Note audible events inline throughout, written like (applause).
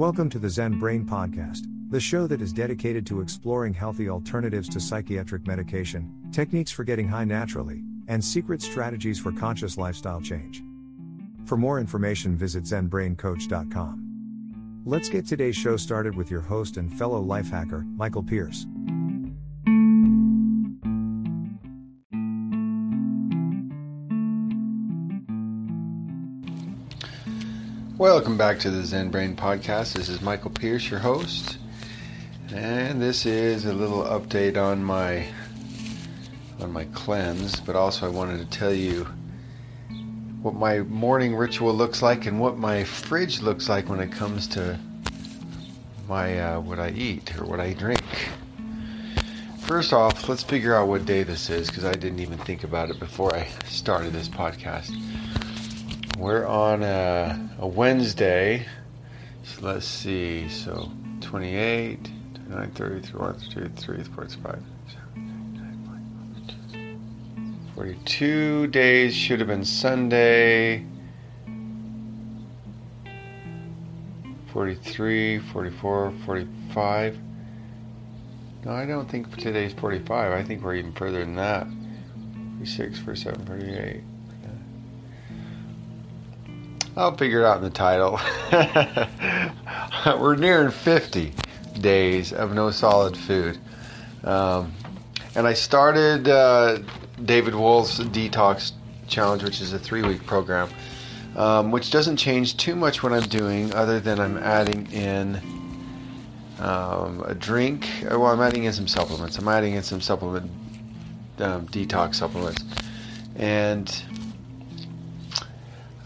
Welcome to the Zen Brain Podcast, the show that is dedicated to exploring healthy alternatives to psychiatric medication, techniques for getting high naturally, and secret strategies for conscious lifestyle change. For more information, visit ZenBrainCoach.com. Let's get today's show started with your host and fellow life hacker, Michael Pierce. Welcome back to the Zen Brain Podcast. This is Michael Pierce, your host, and this is a little update on my on my cleanse. But also, I wanted to tell you what my morning ritual looks like and what my fridge looks like when it comes to my uh, what I eat or what I drink. First off, let's figure out what day this is because I didn't even think about it before I started this podcast. We're on a, a Wednesday. So let's see. So 28, 29, 30, 31, 32, 45. 42 days should have been Sunday. 43, 44, 45. No, I don't think today's 45. I think we're even further than that. 46, 47, 48. I'll figure it out in the title. (laughs) We're nearing 50 days of no solid food. Um, and I started uh, David Wolfe's Detox Challenge, which is a three week program, um, which doesn't change too much what I'm doing other than I'm adding in um, a drink. Well, I'm adding in some supplements. I'm adding in some supplement, um, detox supplements. And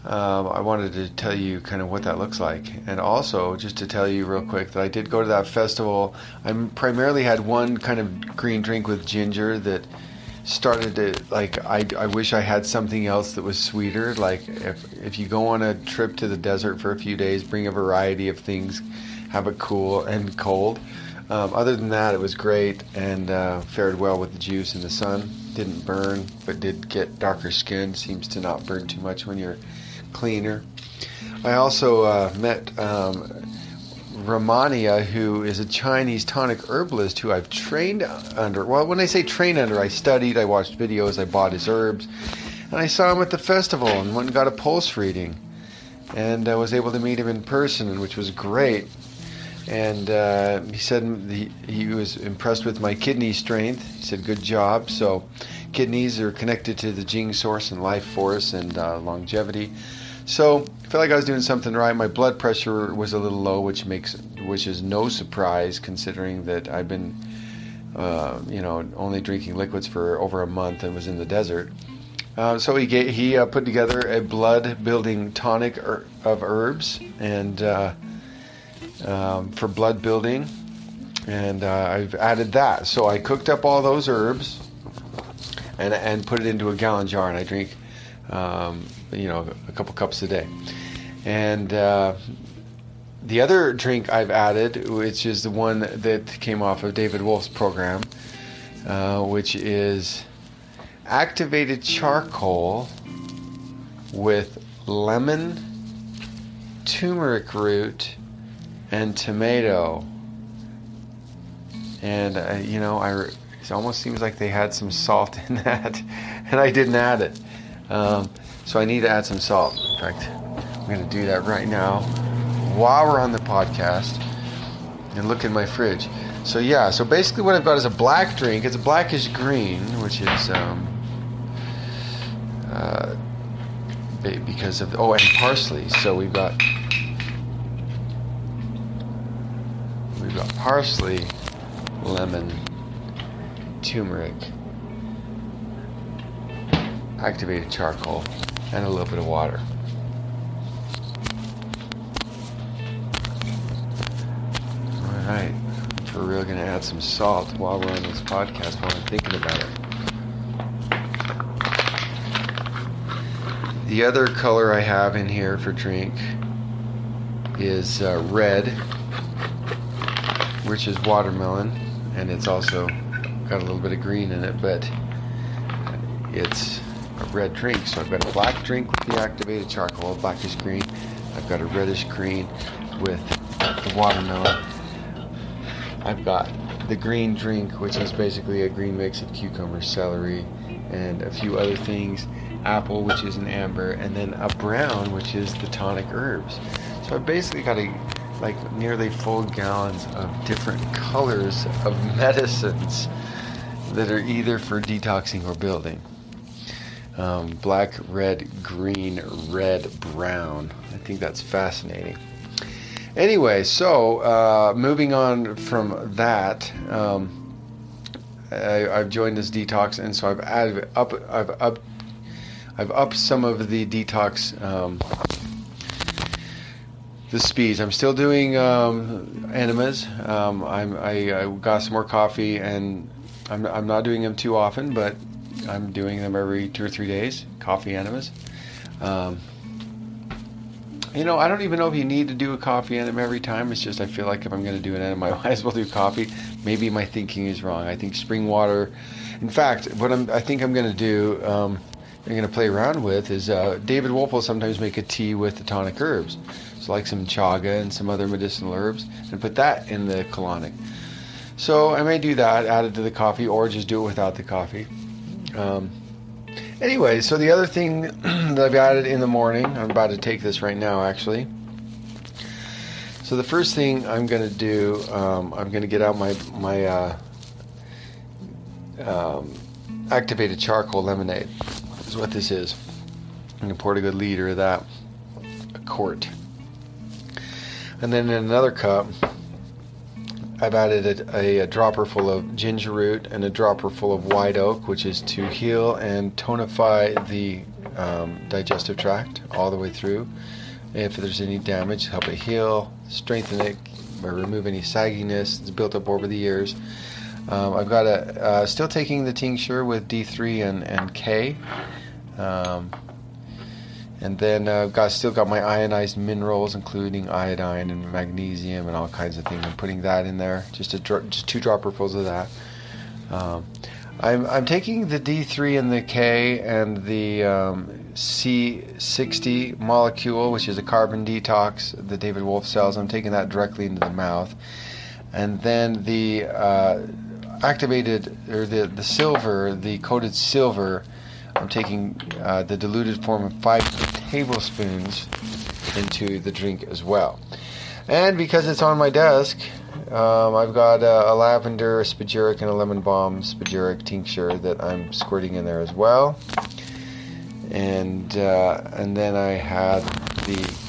um, I wanted to tell you kind of what that looks like, and also just to tell you real quick that I did go to that festival. I primarily had one kind of green drink with ginger that started to like. I, I wish I had something else that was sweeter. Like if if you go on a trip to the desert for a few days, bring a variety of things, have it cool and cold. Um, other than that, it was great and uh, fared well with the juice and the sun. Didn't burn, but did get darker skin. Seems to not burn too much when you're cleaner. I also uh, met um, Ramania, who is a Chinese tonic herbalist who I've trained under. Well, when I say trained under, I studied, I watched videos, I bought his herbs, and I saw him at the festival and went and got a pulse reading. And I was able to meet him in person, which was great. And uh, he said he, he was impressed with my kidney strength. He said, Good job. So, kidneys are connected to the Jing source and life force and uh, longevity. So I felt like I was doing something right. My blood pressure was a little low, which makes which is no surprise considering that I've been, uh, you know, only drinking liquids for over a month and was in the desert. Uh, so he he uh, put together a blood building tonic er- of herbs and uh, um, for blood building, and uh, I've added that. So I cooked up all those herbs and and put it into a gallon jar, and I drink um, you know, a couple cups a day. And uh, the other drink I've added, which is the one that came off of David Wolfe's program, uh, which is activated charcoal with lemon, turmeric root, and tomato. And uh, you know, I it almost seems like they had some salt (laughs) in that, and I didn't add it. Um, so I need to add some salt. In fact, I'm going to do that right now while we're on the podcast and look in my fridge. So yeah, so basically what I've got is a black drink. It's a blackish green, which is um, uh, because of oh, and parsley. So we've got we've got parsley, lemon, turmeric, activated charcoal, and a little bit of water. All right, we're really to add some salt while we're on this podcast while I'm thinking about it. The other color I have in here for drink is uh, red, which is watermelon, and it's also got a little bit of green in it, but it's a red drink. So I've got a black drink with the activated charcoal, blackish green. I've got a reddish green with the watermelon. I've got the green drink, which is basically a green mix of cucumber, celery, and a few other things. Apple, which is an amber, and then a brown, which is the tonic herbs. So I basically got a like nearly full gallons of different colors of (laughs) medicines that are either for detoxing or building. Um, black, red, green, red, brown. I think that's fascinating. Anyway, so uh, moving on from that, um, I, have joined this detox, and so I've added up, I've up, I've upped some of the detox, um, the speeds. I'm still doing um, enemas. Um, I'm, I, I got some more coffee, and I'm, I'm not doing them too often, but I'm doing them every two or three days. Coffee enemas. Um, you know, I don't even know if you need to do a coffee enema every time. It's just I feel like if I'm going to do an enema, (laughs) I might as well do coffee. Maybe my thinking is wrong. I think spring water. In fact, what I'm, I think I'm going to do, um, I'm going to play around with is uh, David Wolfe will sometimes make a tea with the tonic herbs, so like some chaga and some other medicinal herbs, and put that in the colonic. So I may do that, add it to the coffee, or just do it without the coffee. Um, Anyway, so the other thing (clears throat) that I've added in the morning, I'm about to take this right now actually. So the first thing I'm going to do, um, I'm going to get out my my uh, um, activated charcoal lemonade. Is what this is. I'm going to pour a good liter of that, a quart, and then in another cup, I've added a, a, a, dropper full of ginger root and a dropper full of white oak, which is to heal and tonify the um, digestive tract all the way through. If there's any damage, help it heal, strengthen it, or remove any sagginess that's built up over the years. Um, I've got a uh, still taking the tincture with D3 and, and K. Um, and then uh, got still got my ionized minerals, including iodine and magnesium and all kinds of things. I'm putting that in there, just a just two dropperfuls of that. Um, I'm I'm taking the D3 and the K and the um, C60 molecule, which is a carbon detox that David Wolfe sells. I'm taking that directly into the mouth, and then the uh, activated or the the silver, the coated silver I'm taking uh, the diluted form of five tablespoons into the drink as well. And because it's on my desk, um, I've got a, a, lavender, a spagyric, and a lemon balm spagyric tincture that I'm squirting in there as well. And uh, and then I had the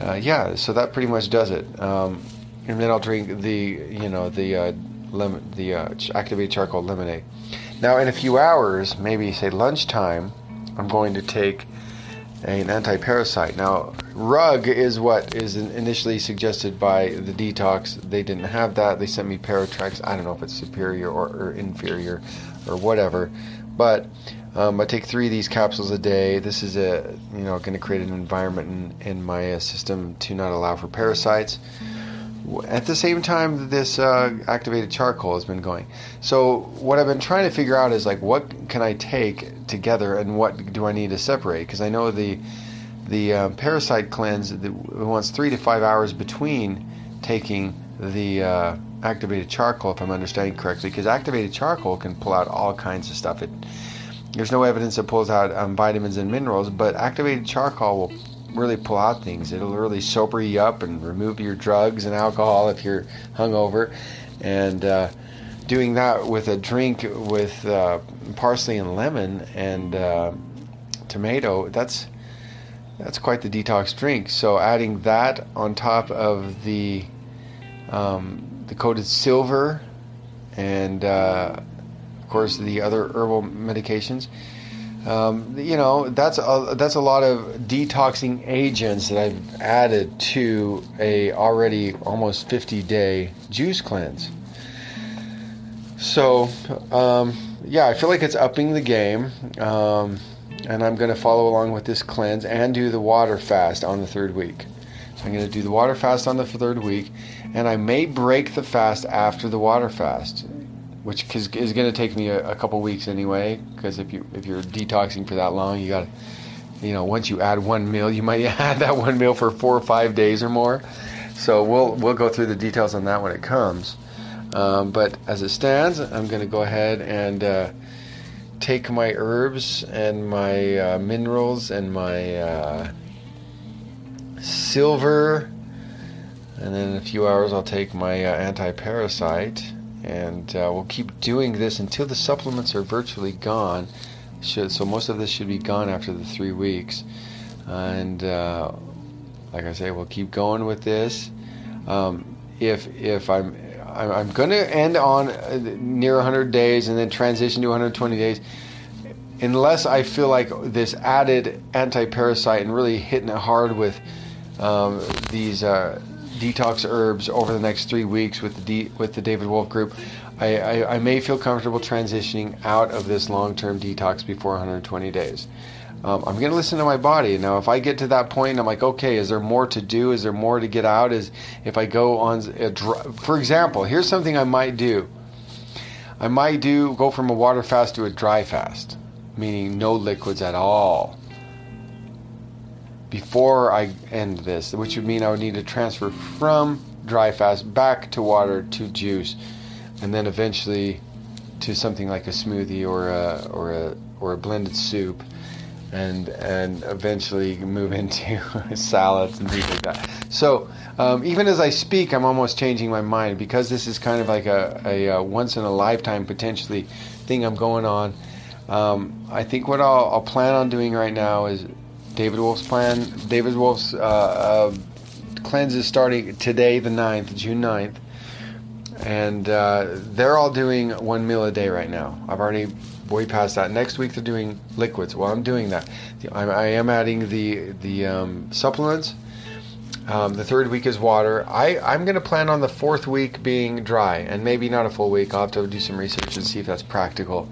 uh, yeah, so that pretty much does it. Um, and then I'll drink the you know the uh, lemon the uh, activated charcoal lemonade. Now, in a few hours, maybe say lunchtime, I'm going to take an anti-parasite. Now, rug is what is initially suggested by the detox. They didn't have that. They sent me Paratrex. I don't know if it's superior or, or inferior or whatever, but um, I take three of these capsules a day. This is a you know going to create an environment in, in my uh, system to not allow for parasites at the same time this uh, activated charcoal has been going. So what i've been trying to figure out is like what can i take together and what do i need to separate? Because i know the the uh, parasite cleanse it wants three to five hours between taking the uh, activated charcoal if i'm understanding correctly. Because activated charcoal can pull out all kinds of stuff. It there's no evidence it pulls out um, vitamins and minerals but activated charcoal will really pull out things. It'll really sober you up and remove your drugs and alcohol if you're hungover. And uh, doing that with a drink with uh, parsley and lemon and uh, tomato, that's that's quite the detox drink. So adding that on top of the um, the coated silver and uh, of course the other herbal medications um, you know, that's a, that's a lot of detoxing agents that I've added to a already almost 50 day juice cleanse. So, um, yeah, I feel like it's upping the game. Um, and I'm going to follow along with this cleanse and do the water fast on the third week. So I'm going to do the water fast on the third week, and I may break the fast after the water fast which is, is going to take me a, a couple weeks anyway. Because if you if you're detoxing for that long, you got to, you know, once you add one meal, you might (laughs) add that one meal for four or five days or more. So we'll we'll go through the details on that when it comes. Um, but as it stands, I'm going to go ahead and uh, take my herbs and my uh, minerals and my uh, silver, and then in a few hours I'll take my uh, anti-parasite, and uh, we'll keep doing this until the supplements are virtually gone. Should, so most of this should be gone after the three weeks, and uh, like I say, we'll keep going with this. Um, if if I'm I'm going to end on uh, near 100 days and then transition to 120 days, unless I feel like this added anti-parasite and really hitting it hard with um, these uh, detox herbs over the next three weeks with the D, with the David Wolfe group. I, I, I may feel comfortable transitioning out of this long-term detox before 120 days um, I'm going to listen to my body. Now, if I get to that point, I'm like, okay, is there more to do? Is there more to get out? Is if I go on, a dry, for example, here's something I might do. I might do go from a water fast to a dry fast, meaning no liquids at all. Before I end this, which would mean I would need to transfer from dry fast back to water to juice, and then eventually to something like a smoothie or a or a or a blended soup and and eventually move (laughs) into salads and things like that. So um, even as I speak, I'm almost changing my mind because this is kind of like a, a, a once in a lifetime potentially thing I'm going on. Um, I think what I'll, I'll, plan on doing right now is David Wolfe's plan. David Wolfe's uh, uh, cleanse is starting today, the 9th, June 9th. And uh, they're all doing one meal a day right now. I've already way past that. Next week they're doing liquids. Well, I'm doing that. I'm, I am adding the the um, supplements. Um, the third week is water. I, I'm going to plan on the fourth week being dry, and maybe not a full week. I'll have to do some research and see if that's practical.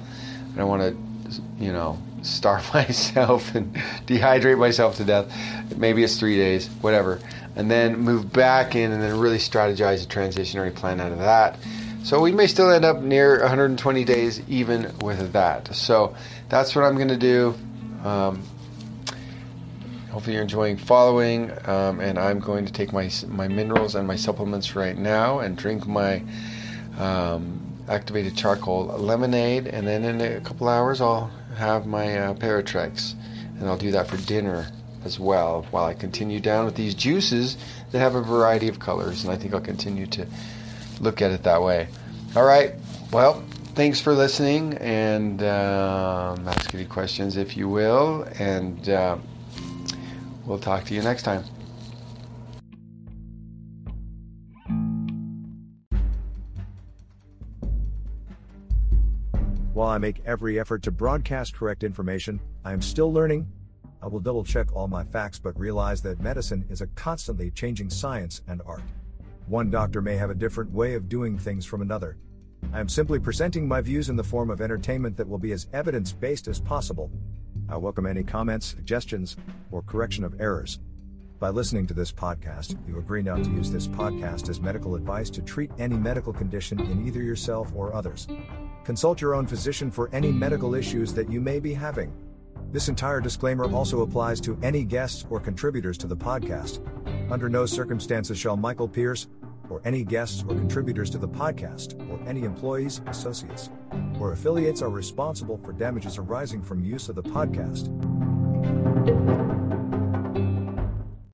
I don't want to, you know, starve (laughs) myself and dehydrate myself to death. Maybe it's three days, whatever. And then move back in and then really strategize a transitionary plan out of that. So we may still end up near 120 days even with that. So that's what I'm going to do. Um, hopefully you're enjoying following, um, and I'm going to take my my minerals and my supplements right now and drink my um, activated charcoal lemonade, and then in a couple hours I'll have my uh, Paratrex, and I'll do that for dinner as well while I continue down with these juices that have a variety of colors, and I think I'll continue to look at it that way. All right. Well, thanks for listening and um, ask any questions if you will. And uh, we'll talk to you next time. While I make every effort to broadcast correct information, I am still learning. I will double check all my facts but realize that medicine is a constantly changing science and art. One doctor may have a different way of doing things from another. I am simply presenting my views in the form of entertainment that will be as evidence based as possible. I welcome any comments, suggestions, or correction of errors. By listening to this podcast, you agree not to use this podcast as medical advice to treat any medical condition in either yourself or others. Consult your own physician for any medical issues that you may be having. This entire disclaimer also applies to any guests or contributors to the podcast. Under no circumstances shall Michael Pierce, or any guests or contributors to the podcast, or any employees, associates, or affiliates are responsible for damages arising from use of the podcast.